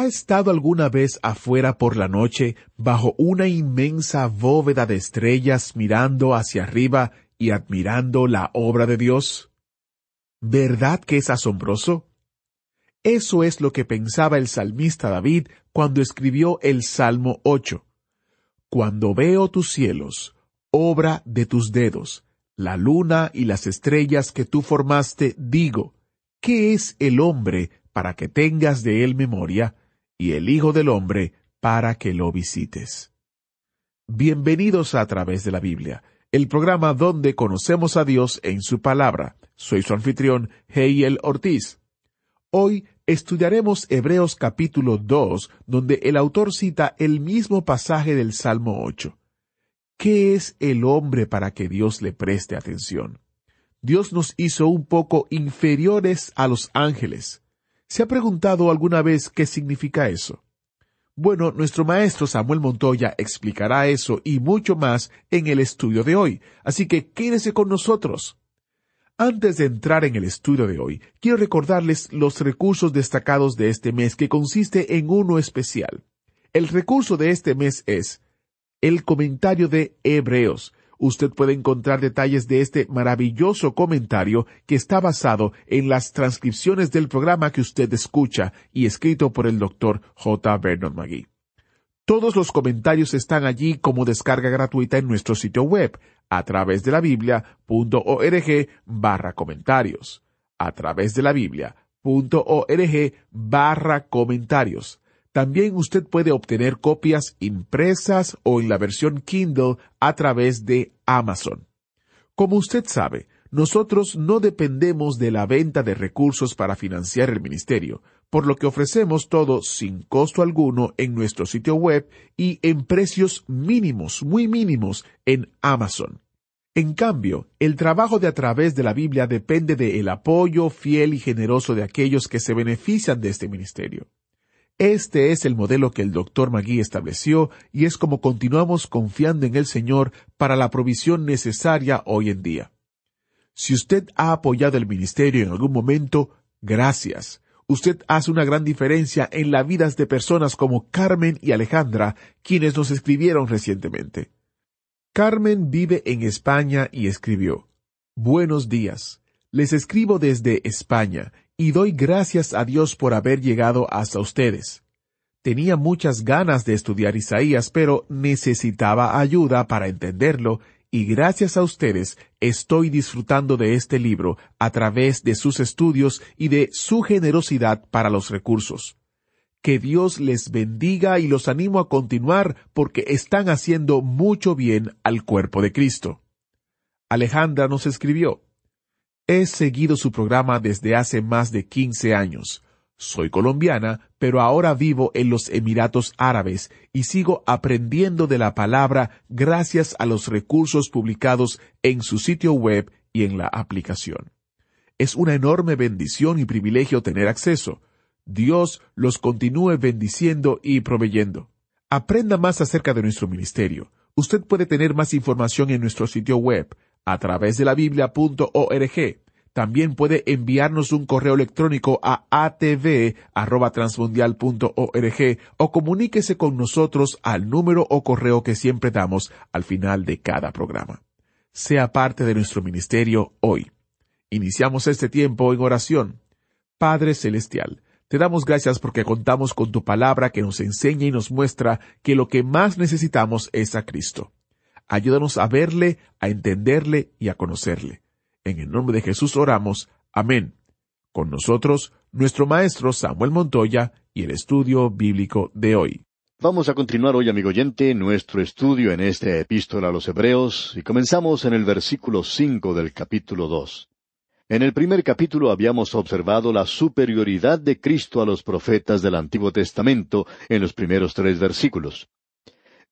¿Ha estado alguna vez afuera por la noche bajo una inmensa bóveda de estrellas mirando hacia arriba y admirando la obra de Dios? ¿Verdad que es asombroso? Eso es lo que pensaba el salmista David cuando escribió el Salmo 8. Cuando veo tus cielos, obra de tus dedos, la luna y las estrellas que tú formaste, digo, ¿qué es el hombre para que tengas de él memoria, y el Hijo del hombre para que lo visites? Bienvenidos a, través de la Biblia, el programa donde conocemos a Dios en su palabra. Soy su anfitrión, Heiel Ortiz. Hoy estudiaremos Hebreos capítulo 2, donde el autor cita el mismo pasaje del Salmo 8. ¿Qué es el hombre para que Dios le preste atención? Dios nos hizo un poco inferiores a los ángeles. ¿Se ha preguntado alguna vez qué significa eso? Bueno, nuestro maestro Samuel Montoya explicará eso y mucho más en el estudio de hoy, así que quédese con nosotros. Antes de entrar en el estudio de hoy, quiero recordarles los recursos destacados de este mes que consiste en uno especial. El recurso de este mes es el comentario de Hebreos. Usted puede encontrar detalles de este maravilloso comentario que está basado en las transcripciones del programa que usted escucha y escrito por el doctor J. Vernon McGee. Todos los comentarios están allí como descarga gratuita en nuestro sitio web, a través de la biblia.org barra comentarios. A través de la biblia.org barra comentarios. También usted puede obtener copias impresas o en la versión Kindle a través de Amazon. Como usted sabe, nosotros no dependemos de la venta de recursos para financiar el ministerio, por lo que ofrecemos todo sin costo alguno en nuestro sitio web y en precios mínimos, muy mínimos, en Amazon. En cambio, el trabajo de a través de la Biblia depende del apoyo fiel y generoso de aquellos que se benefician de este ministerio. Este es el modelo que el doctor Magui estableció y es como continuamos confiando en el Señor para la provisión necesaria hoy en día. Si usted ha apoyado el ministerio en algún momento, gracias. Usted hace una gran diferencia en las vidas de personas como Carmen y Alejandra, quienes nos escribieron recientemente. Carmen vive en España y escribió, Buenos días. Les escribo desde España y doy gracias a Dios por haber llegado hasta ustedes. Tenía muchas ganas de estudiar Isaías, pero necesitaba ayuda para entenderlo y gracias a ustedes estoy disfrutando de este libro a través de sus estudios y de su generosidad para los recursos. Que Dios les bendiga y los animo a continuar porque están haciendo mucho bien al cuerpo de Cristo. Alejandra nos escribió, He seguido su programa desde hace más de quince años. Soy colombiana, pero ahora vivo en los Emiratos Árabes y sigo aprendiendo de la palabra gracias a los recursos publicados en su sitio web y en la aplicación. Es una enorme bendición y privilegio tener acceso. Dios los continúe bendiciendo y proveyendo. Aprenda más acerca de nuestro ministerio. Usted puede tener más información en nuestro sitio web a través de la biblia.org. También puede enviarnos un correo electrónico a atv@transmundial.org o comuníquese con nosotros al número o correo que siempre damos al final de cada programa. Sea parte de nuestro ministerio hoy. Iniciamos este tiempo en oración. Padre Celestial, te damos gracias porque contamos con tu palabra que nos enseña y nos muestra que lo que más necesitamos es a Cristo. Ayúdanos a verle, a entenderle y a conocerle. En el nombre de Jesús oramos. Amén. Con nosotros, nuestro maestro Samuel Montoya y el estudio bíblico de hoy. Vamos a continuar hoy, amigo oyente, nuestro estudio en esta epístola a los Hebreos y comenzamos en el versículo cinco del capítulo dos. En el primer capítulo habíamos observado la superioridad de Cristo a los profetas del Antiguo Testamento en los primeros tres versículos.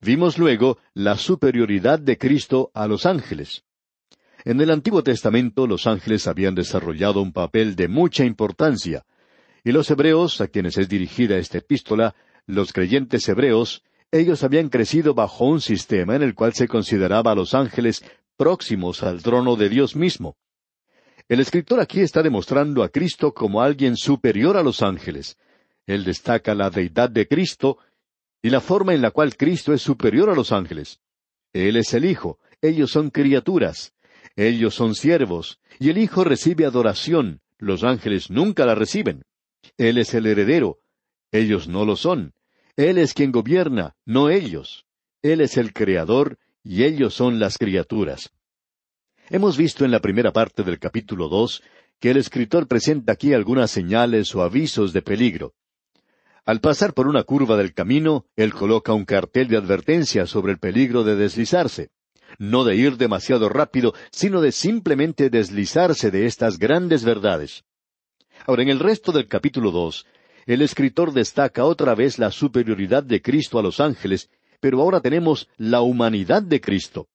Vimos luego la superioridad de Cristo a los ángeles. En el Antiguo Testamento los ángeles habían desarrollado un papel de mucha importancia, y los hebreos, a quienes es dirigida esta epístola, los creyentes hebreos, ellos habían crecido bajo un sistema en el cual se consideraba a los ángeles próximos al trono de Dios mismo. El escritor aquí está demostrando a Cristo como alguien superior a los ángeles. Él destaca la deidad de Cristo y la forma en la cual Cristo es superior a los ángeles. Él es el Hijo, ellos son criaturas, ellos son siervos, y el Hijo recibe adoración, los ángeles nunca la reciben. Él es el heredero, ellos no lo son. Él es quien gobierna, no ellos. Él es el creador, y ellos son las criaturas. Hemos visto en la primera parte del capítulo dos que el escritor presenta aquí algunas señales o avisos de peligro. Al pasar por una curva del camino, él coloca un cartel de advertencia sobre el peligro de deslizarse no de ir demasiado rápido, sino de simplemente deslizarse de estas grandes verdades. Ahora, en el resto del capítulo dos, el escritor destaca otra vez la superioridad de Cristo a los ángeles, pero ahora tenemos la humanidad de Cristo.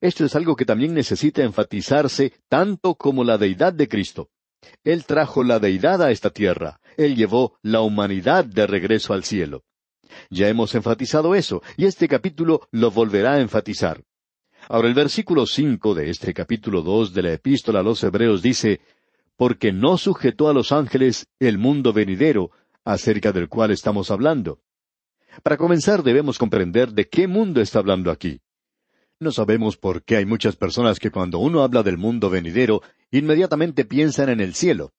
Esto es algo que también necesita enfatizarse tanto como la deidad de Cristo. Él trajo la deidad a esta tierra, Él llevó la humanidad de regreso al cielo. Ya hemos enfatizado eso, y este capítulo lo volverá a enfatizar. Ahora el versículo cinco de este capítulo dos de la Epístola a los Hebreos dice porque no sujetó a los ángeles el mundo venidero, acerca del cual estamos hablando. Para comenzar debemos comprender de qué mundo está hablando aquí. No sabemos por qué hay muchas personas que cuando uno habla del mundo venidero, inmediatamente piensan en el cielo.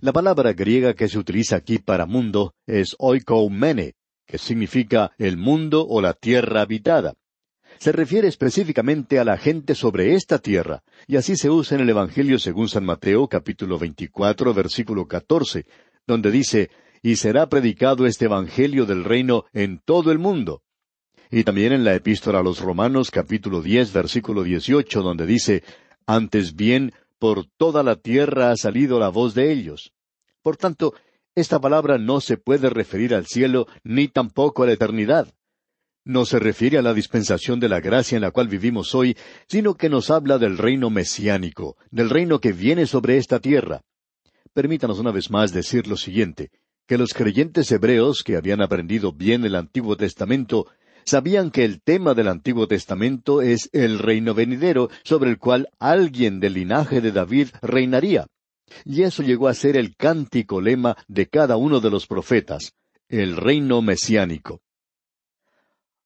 La palabra griega que se utiliza aquí para mundo es oikoumene, que significa el mundo o la tierra habitada se refiere específicamente a la gente sobre esta tierra, y así se usa en el Evangelio según San Mateo capítulo 24 versículo 14, donde dice, y será predicado este Evangelio del reino en todo el mundo. Y también en la epístola a los Romanos capítulo 10 versículo 18, donde dice, antes bien, por toda la tierra ha salido la voz de ellos. Por tanto, esta palabra no se puede referir al cielo ni tampoco a la eternidad no se refiere a la dispensación de la gracia en la cual vivimos hoy, sino que nos habla del reino mesiánico, del reino que viene sobre esta tierra. Permítanos una vez más decir lo siguiente, que los creyentes hebreos que habían aprendido bien el Antiguo Testamento sabían que el tema del Antiguo Testamento es el reino venidero sobre el cual alguien del linaje de David reinaría. Y eso llegó a ser el cántico lema de cada uno de los profetas, el reino mesiánico.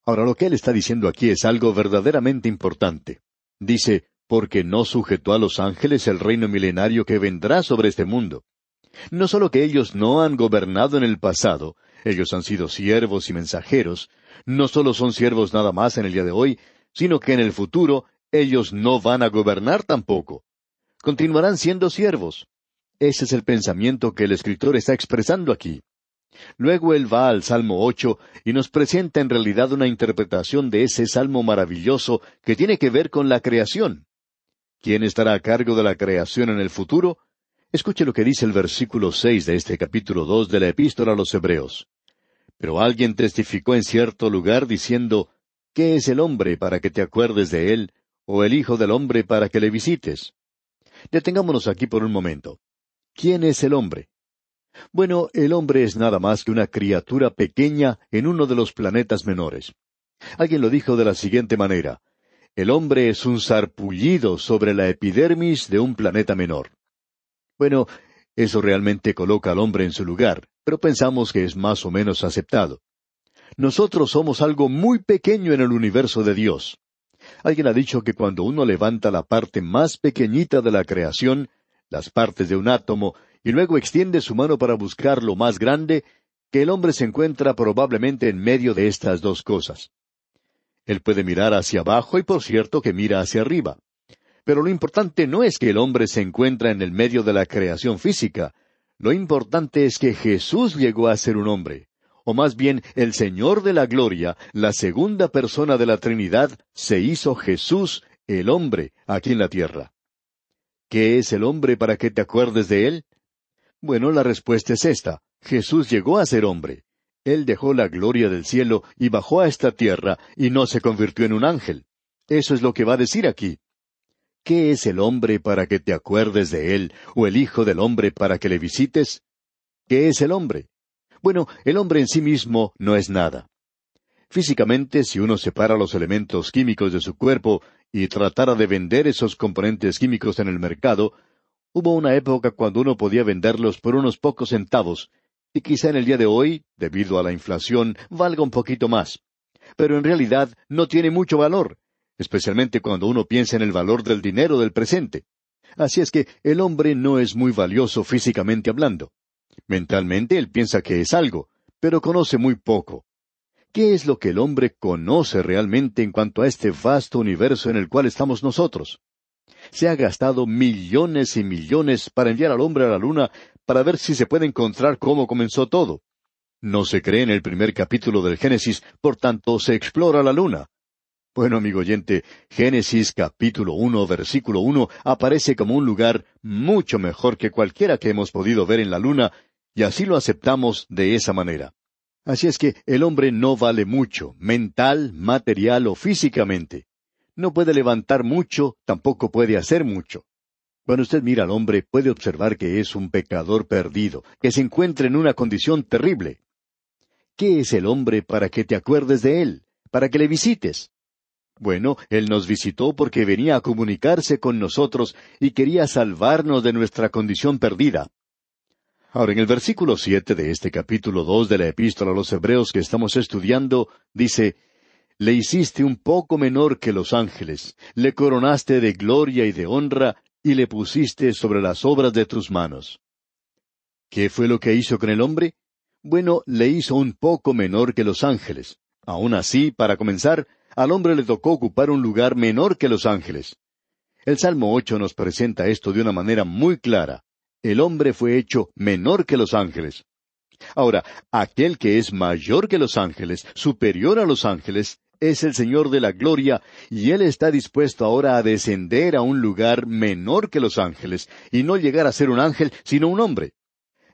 Ahora lo que él está diciendo aquí es algo verdaderamente importante. Dice, porque no sujetó a los ángeles el reino milenario que vendrá sobre este mundo. No solo que ellos no han gobernado en el pasado, ellos han sido siervos y mensajeros, no solo son siervos nada más en el día de hoy, sino que en el futuro ellos no van a gobernar tampoco. Continuarán siendo siervos. Ese es el pensamiento que el escritor está expresando aquí. Luego él va al Salmo ocho y nos presenta en realidad una interpretación de ese salmo maravilloso que tiene que ver con la creación. ¿Quién estará a cargo de la creación en el futuro? Escuche lo que dice el versículo seis de este capítulo dos de la Epístola a los Hebreos. Pero alguien testificó en cierto lugar diciendo, ¿Qué es el hombre para que te acuerdes de él? o el Hijo del hombre para que le visites? Detengámonos aquí por un momento. ¿Quién es el hombre? Bueno, el hombre es nada más que una criatura pequeña en uno de los planetas menores. Alguien lo dijo de la siguiente manera. El hombre es un sarpullido sobre la epidermis de un planeta menor. Bueno, eso realmente coloca al hombre en su lugar, pero pensamos que es más o menos aceptado. Nosotros somos algo muy pequeño en el universo de Dios. Alguien ha dicho que cuando uno levanta la parte más pequeñita de la creación, las partes de un átomo, y luego extiende su mano para buscar lo más grande, que el hombre se encuentra probablemente en medio de estas dos cosas. Él puede mirar hacia abajo y por cierto que mira hacia arriba. Pero lo importante no es que el hombre se encuentra en el medio de la creación física. Lo importante es que Jesús llegó a ser un hombre. O más bien, el Señor de la Gloria, la segunda persona de la Trinidad, se hizo Jesús, el hombre, aquí en la tierra. ¿Qué es el hombre para que te acuerdes de él? Bueno, la respuesta es esta. Jesús llegó a ser hombre. Él dejó la gloria del cielo y bajó a esta tierra y no se convirtió en un ángel. Eso es lo que va a decir aquí. ¿Qué es el hombre para que te acuerdes de él, o el Hijo del hombre para que le visites? ¿Qué es el hombre? Bueno, el hombre en sí mismo no es nada. Físicamente, si uno separa los elementos químicos de su cuerpo y tratara de vender esos componentes químicos en el mercado, hubo una época cuando uno podía venderlos por unos pocos centavos, y quizá en el día de hoy, debido a la inflación, valga un poquito más. Pero en realidad no tiene mucho valor, especialmente cuando uno piensa en el valor del dinero del presente. Así es que el hombre no es muy valioso físicamente hablando. Mentalmente él piensa que es algo, pero conoce muy poco. ¿Qué es lo que el hombre conoce realmente en cuanto a este vasto universo en el cual estamos nosotros? Se ha gastado millones y millones para enviar al hombre a la luna para ver si se puede encontrar cómo comenzó todo. No se cree en el primer capítulo del Génesis, por tanto se explora la luna. Bueno, amigo oyente, Génesis capítulo uno, versículo uno, aparece como un lugar mucho mejor que cualquiera que hemos podido ver en la luna, y así lo aceptamos de esa manera. Así es que el hombre no vale mucho, mental, material o físicamente. No puede levantar mucho, tampoco puede hacer mucho. Cuando usted mira al hombre puede observar que es un pecador perdido, que se encuentra en una condición terrible. ¿Qué es el hombre para que te acuerdes de él, para que le visites? Bueno, Él nos visitó porque venía a comunicarse con nosotros y quería salvarnos de nuestra condición perdida. Ahora, en el versículo siete de este capítulo dos de la Epístola a los Hebreos que estamos estudiando, dice Le hiciste un poco menor que los ángeles, le coronaste de gloria y de honra, y le pusiste sobre las obras de tus manos. ¿Qué fue lo que hizo con el hombre? Bueno, le hizo un poco menor que los ángeles. Aun así, para comenzar, al hombre le tocó ocupar un lugar menor que los ángeles. El Salmo ocho nos presenta esto de una manera muy clara el hombre fue hecho menor que los ángeles. Ahora, aquel que es mayor que los ángeles, superior a los ángeles, es el Señor de la Gloria, y Él está dispuesto ahora a descender a un lugar menor que los ángeles, y no llegar a ser un ángel, sino un hombre.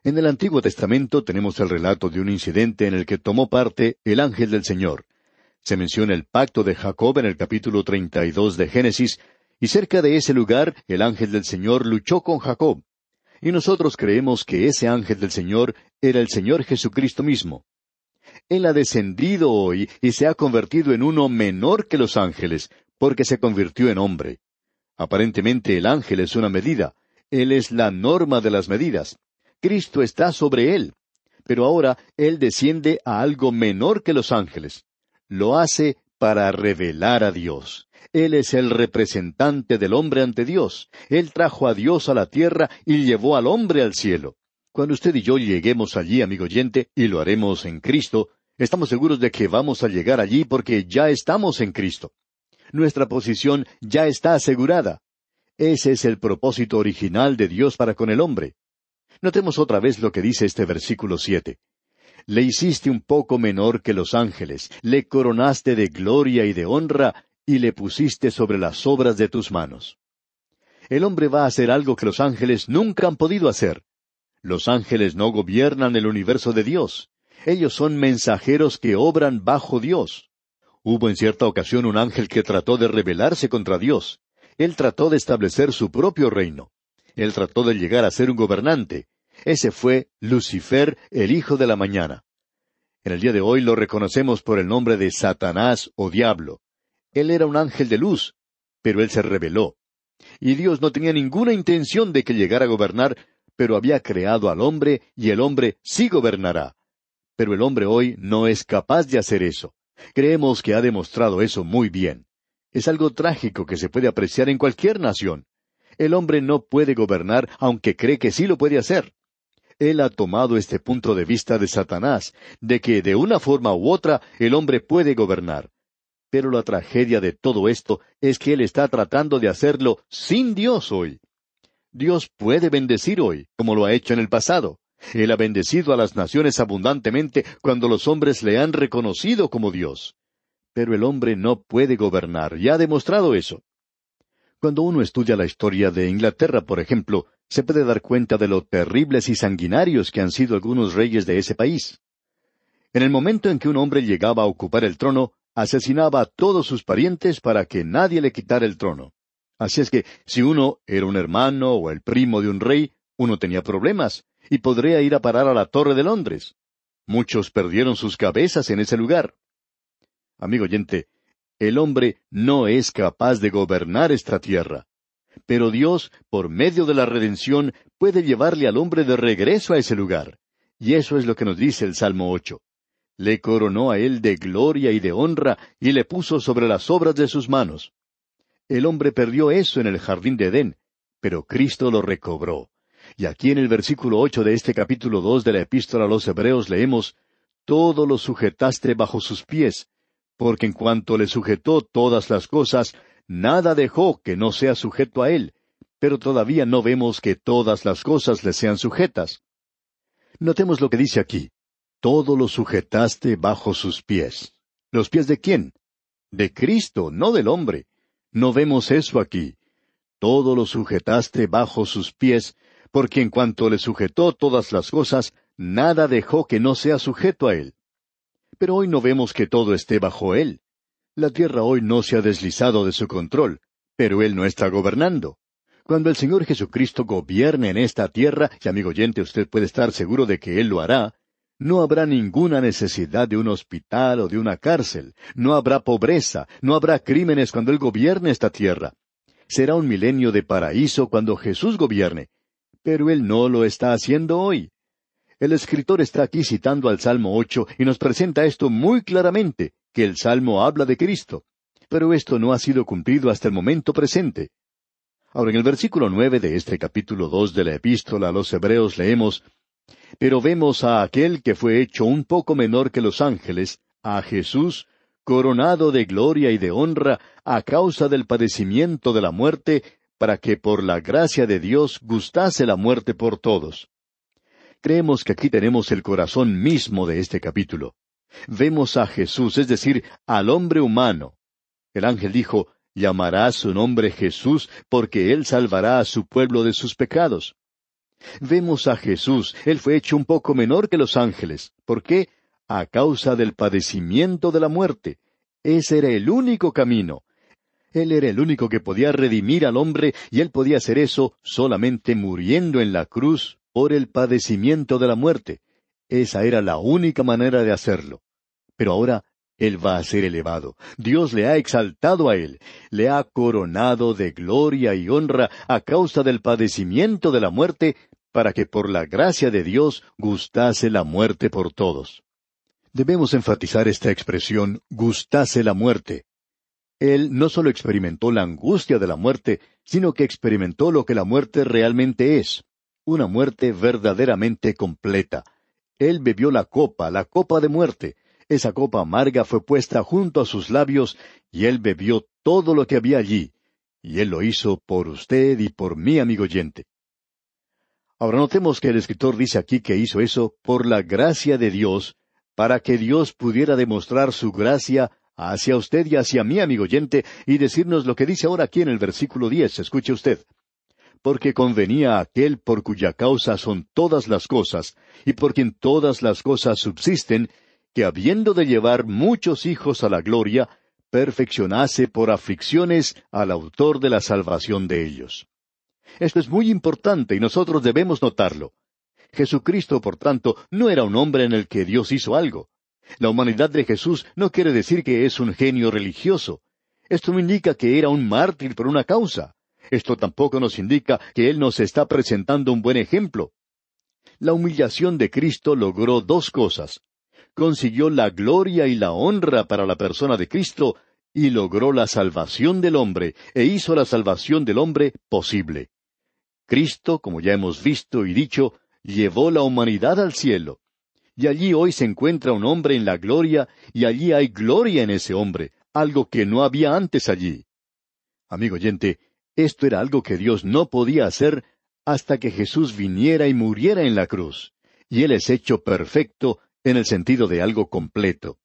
En el Antiguo Testamento tenemos el relato de un incidente en el que tomó parte el ángel del Señor. Se menciona el pacto de Jacob en el capítulo treinta y dos de Génesis, y cerca de ese lugar el ángel del Señor luchó con Jacob. Y nosotros creemos que ese ángel del Señor era el Señor Jesucristo mismo. Él ha descendido hoy y se ha convertido en uno menor que los ángeles, porque se convirtió en hombre. Aparentemente el ángel es una medida, Él es la norma de las medidas. Cristo está sobre Él. Pero ahora Él desciende a algo menor que los ángeles. Lo hace para revelar a Dios. Él es el representante del hombre ante Dios. Él trajo a Dios a la tierra y llevó al hombre al cielo. Cuando usted y yo lleguemos allí, amigo oyente, y lo haremos en Cristo, estamos seguros de que vamos a llegar allí porque ya estamos en Cristo. Nuestra posición ya está asegurada. Ese es el propósito original de Dios para con el hombre. Notemos otra vez lo que dice este versículo siete. Le hiciste un poco menor que los ángeles, le coronaste de gloria y de honra, y le pusiste sobre las obras de tus manos. El hombre va a hacer algo que los ángeles nunca han podido hacer. Los ángeles no gobiernan el universo de Dios. Ellos son mensajeros que obran bajo Dios. Hubo en cierta ocasión un ángel que trató de rebelarse contra Dios. Él trató de establecer su propio reino. Él trató de llegar a ser un gobernante. Ese fue Lucifer, el hijo de la mañana. En el día de hoy lo reconocemos por el nombre de Satanás o Diablo. Él era un ángel de luz, pero él se rebeló. Y Dios no tenía ninguna intención de que llegara a gobernar, pero había creado al hombre y el hombre sí gobernará. Pero el hombre hoy no es capaz de hacer eso. Creemos que ha demostrado eso muy bien. Es algo trágico que se puede apreciar en cualquier nación. El hombre no puede gobernar aunque cree que sí lo puede hacer. Él ha tomado este punto de vista de Satanás, de que de una forma u otra el hombre puede gobernar. Pero la tragedia de todo esto es que Él está tratando de hacerlo sin Dios hoy. Dios puede bendecir hoy, como lo ha hecho en el pasado. Él ha bendecido a las naciones abundantemente cuando los hombres le han reconocido como Dios. Pero el hombre no puede gobernar, y ha demostrado eso. Cuando uno estudia la historia de Inglaterra, por ejemplo, se puede dar cuenta de lo terribles y sanguinarios que han sido algunos reyes de ese país. En el momento en que un hombre llegaba a ocupar el trono, asesinaba a todos sus parientes para que nadie le quitara el trono. Así es que si uno era un hermano o el primo de un rey, uno tenía problemas y podría ir a parar a la Torre de Londres. Muchos perdieron sus cabezas en ese lugar. Amigo oyente, el hombre no es capaz de gobernar esta tierra. Pero Dios, por medio de la redención, puede llevarle al hombre de regreso a ese lugar. Y eso es lo que nos dice el Salmo ocho. Le coronó a él de gloria y de honra y le puso sobre las obras de sus manos. El hombre perdió eso en el jardín de Edén, pero Cristo lo recobró. Y aquí en el versículo ocho de este capítulo dos de la epístola a los Hebreos leemos Todo lo sujetaste bajo sus pies, porque en cuanto le sujetó todas las cosas, nada dejó que no sea sujeto a él, pero todavía no vemos que todas las cosas le sean sujetas. Notemos lo que dice aquí. Todo lo sujetaste bajo sus pies. ¿Los pies de quién? De Cristo, no del hombre. No vemos eso aquí. Todo lo sujetaste bajo sus pies, porque en cuanto le sujetó todas las cosas, nada dejó que no sea sujeto a él. Pero hoy no vemos que todo esté bajo él. La tierra hoy no se ha deslizado de su control, pero él no está gobernando. Cuando el Señor Jesucristo gobierne en esta tierra, y amigo oyente usted puede estar seguro de que Él lo hará, no habrá ninguna necesidad de un hospital o de una cárcel, no habrá pobreza, no habrá crímenes cuando Él gobierne esta tierra. Será un milenio de paraíso cuando Jesús gobierne, pero Él no lo está haciendo hoy. El escritor está aquí citando al Salmo ocho y nos presenta esto muy claramente, que el Salmo habla de Cristo. Pero esto no ha sido cumplido hasta el momento presente. Ahora, en el versículo nueve de este capítulo dos de la epístola a los Hebreos leemos Pero vemos a aquel que fue hecho un poco menor que los ángeles, a Jesús, coronado de gloria y de honra a causa del padecimiento de la muerte, para que por la gracia de Dios gustase la muerte por todos. Creemos que aquí tenemos el corazón mismo de este capítulo. Vemos a Jesús, es decir, al hombre humano. El ángel dijo, llamará su nombre Jesús, porque él salvará a su pueblo de sus pecados. Vemos a Jesús, él fue hecho un poco menor que los ángeles. ¿Por qué? A causa del padecimiento de la muerte. Ese era el único camino. Él era el único que podía redimir al hombre y él podía hacer eso solamente muriendo en la cruz por el padecimiento de la muerte. Esa era la única manera de hacerlo. Pero ahora Él va a ser elevado. Dios le ha exaltado a Él, le ha coronado de gloria y honra a causa del padecimiento de la muerte, para que por la gracia de Dios gustase la muerte por todos. Debemos enfatizar esta expresión gustase la muerte. Él no solo experimentó la angustia de la muerte, sino que experimentó lo que la muerte realmente es una muerte verdaderamente completa. Él bebió la copa, la copa de muerte. Esa copa amarga fue puesta junto a sus labios, y él bebió todo lo que había allí. Y él lo hizo por usted y por mí, amigo oyente. Ahora notemos que el escritor dice aquí que hizo eso por la gracia de Dios, para que Dios pudiera demostrar su gracia hacia usted y hacia mí, amigo oyente, y decirnos lo que dice ahora aquí en el versículo diez. Escuche usted porque convenía a aquel por cuya causa son todas las cosas, y por quien todas las cosas subsisten, que habiendo de llevar muchos hijos a la gloria, perfeccionase por aflicciones al autor de la salvación de ellos. Esto es muy importante y nosotros debemos notarlo. Jesucristo, por tanto, no era un hombre en el que Dios hizo algo. La humanidad de Jesús no quiere decir que es un genio religioso. Esto no indica que era un mártir por una causa. Esto tampoco nos indica que Él nos está presentando un buen ejemplo. La humillación de Cristo logró dos cosas. Consiguió la gloria y la honra para la persona de Cristo y logró la salvación del hombre e hizo la salvación del hombre posible. Cristo, como ya hemos visto y dicho, llevó la humanidad al cielo. Y allí hoy se encuentra un hombre en la gloria y allí hay gloria en ese hombre, algo que no había antes allí. Amigo oyente, esto era algo que Dios no podía hacer hasta que Jesús viniera y muriera en la cruz. Y Él es hecho perfecto en el sentido de algo completo.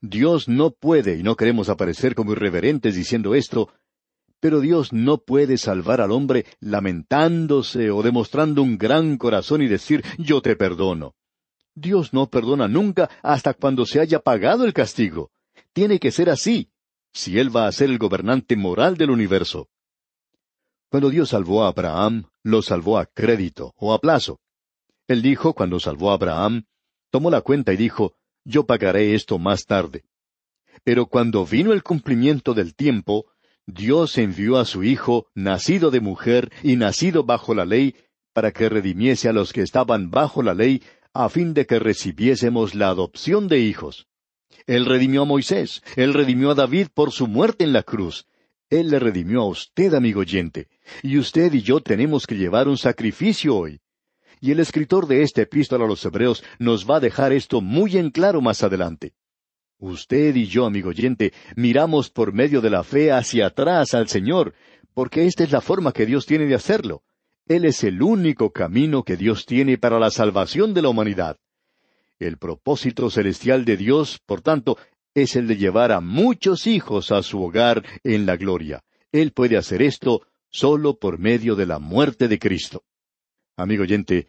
Dios no puede, y no queremos aparecer como irreverentes diciendo esto, Pero Dios no puede salvar al hombre lamentándose o demostrando un gran corazón y decir yo te perdono. Dios no perdona nunca hasta cuando se haya pagado el castigo. Tiene que ser así, si Él va a ser el gobernante moral del universo. Cuando Dios salvó a Abraham, lo salvó a crédito o a plazo. Él dijo, cuando salvó a Abraham, tomó la cuenta y dijo, yo pagaré esto más tarde. Pero cuando vino el cumplimiento del tiempo, Dios envió a su Hijo, nacido de mujer y nacido bajo la ley, para que redimiese a los que estaban bajo la ley, a fin de que recibiésemos la adopción de hijos. Él redimió a Moisés, él redimió a David por su muerte en la cruz. Él le redimió a usted, amigo oyente, y usted y yo tenemos que llevar un sacrificio hoy. Y el escritor de esta epístola a los Hebreos nos va a dejar esto muy en claro más adelante. Usted y yo, amigo oyente, miramos por medio de la fe hacia atrás al Señor, porque esta es la forma que Dios tiene de hacerlo. Él es el único camino que Dios tiene para la salvación de la humanidad. El propósito celestial de Dios, por tanto, es el de llevar a muchos hijos a su hogar en la gloria. Él puede hacer esto solo por medio de la muerte de Cristo. Amigo oyente,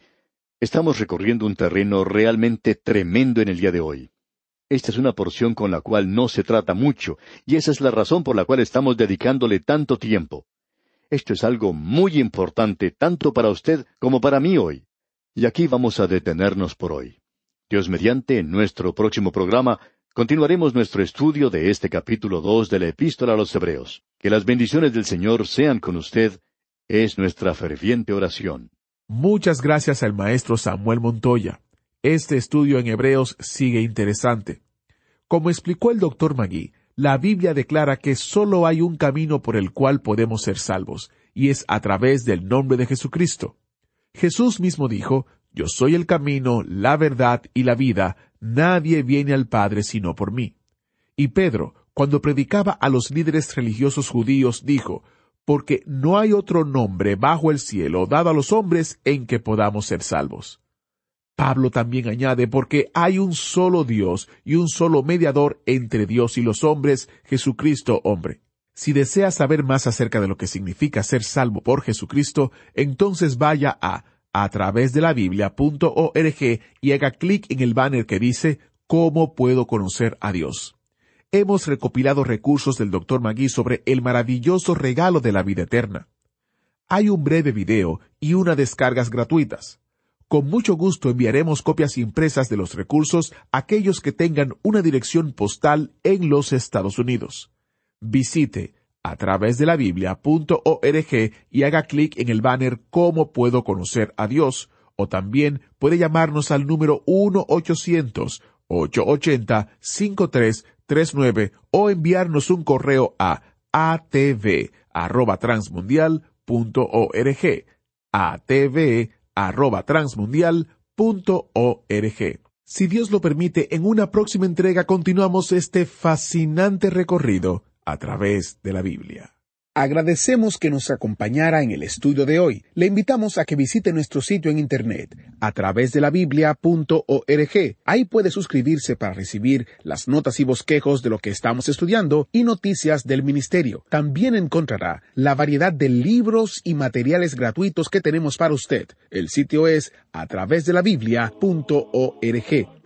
estamos recorriendo un terreno realmente tremendo en el día de hoy. Esta es una porción con la cual no se trata mucho, y esa es la razón por la cual estamos dedicándole tanto tiempo. Esto es algo muy importante tanto para usted como para mí hoy. Y aquí vamos a detenernos por hoy. Dios mediante, en nuestro próximo programa, continuaremos nuestro estudio de este capítulo dos de la Epístola a los Hebreos. Que las bendiciones del Señor sean con usted, es nuestra ferviente oración. Muchas gracias al maestro Samuel Montoya. Este estudio en Hebreos sigue interesante. Como explicó el doctor Magui, la Biblia declara que solo hay un camino por el cual podemos ser salvos, y es a través del nombre de Jesucristo. Jesús mismo dijo, Yo soy el camino, la verdad y la vida, nadie viene al Padre sino por mí. Y Pedro, cuando predicaba a los líderes religiosos judíos, dijo, porque no hay otro nombre bajo el cielo dado a los hombres en que podamos ser salvos. Pablo también añade, porque hay un solo Dios y un solo mediador entre Dios y los hombres, Jesucristo hombre. Si desea saber más acerca de lo que significa ser salvo por Jesucristo, entonces vaya a a través de la Biblia.org y haga clic en el banner que dice ¿Cómo puedo conocer a Dios? hemos recopilado recursos del Dr. Magui sobre el maravilloso regalo de la vida eterna. Hay un breve video y unas descargas gratuitas. Con mucho gusto enviaremos copias impresas de los recursos a aquellos que tengan una dirección postal en los Estados Unidos. Visite a través de la Biblia.org y haga clic en el banner Cómo puedo conocer a Dios o también puede llamarnos al número 1 800 880 53 39 o enviarnos un correo a atv@transmundial.org. atv@transmundial.org. Si Dios lo permite, en una próxima entrega continuamos este fascinante recorrido a través de la Biblia. Agradecemos que nos acompañara en el estudio de hoy. Le invitamos a que visite nuestro sitio en internet a través de la. Ahí puede suscribirse para recibir las notas y bosquejos de lo que estamos estudiando y noticias del ministerio. También encontrará la variedad de libros y materiales gratuitos que tenemos para usted. El sitio es a través de la biblia.org.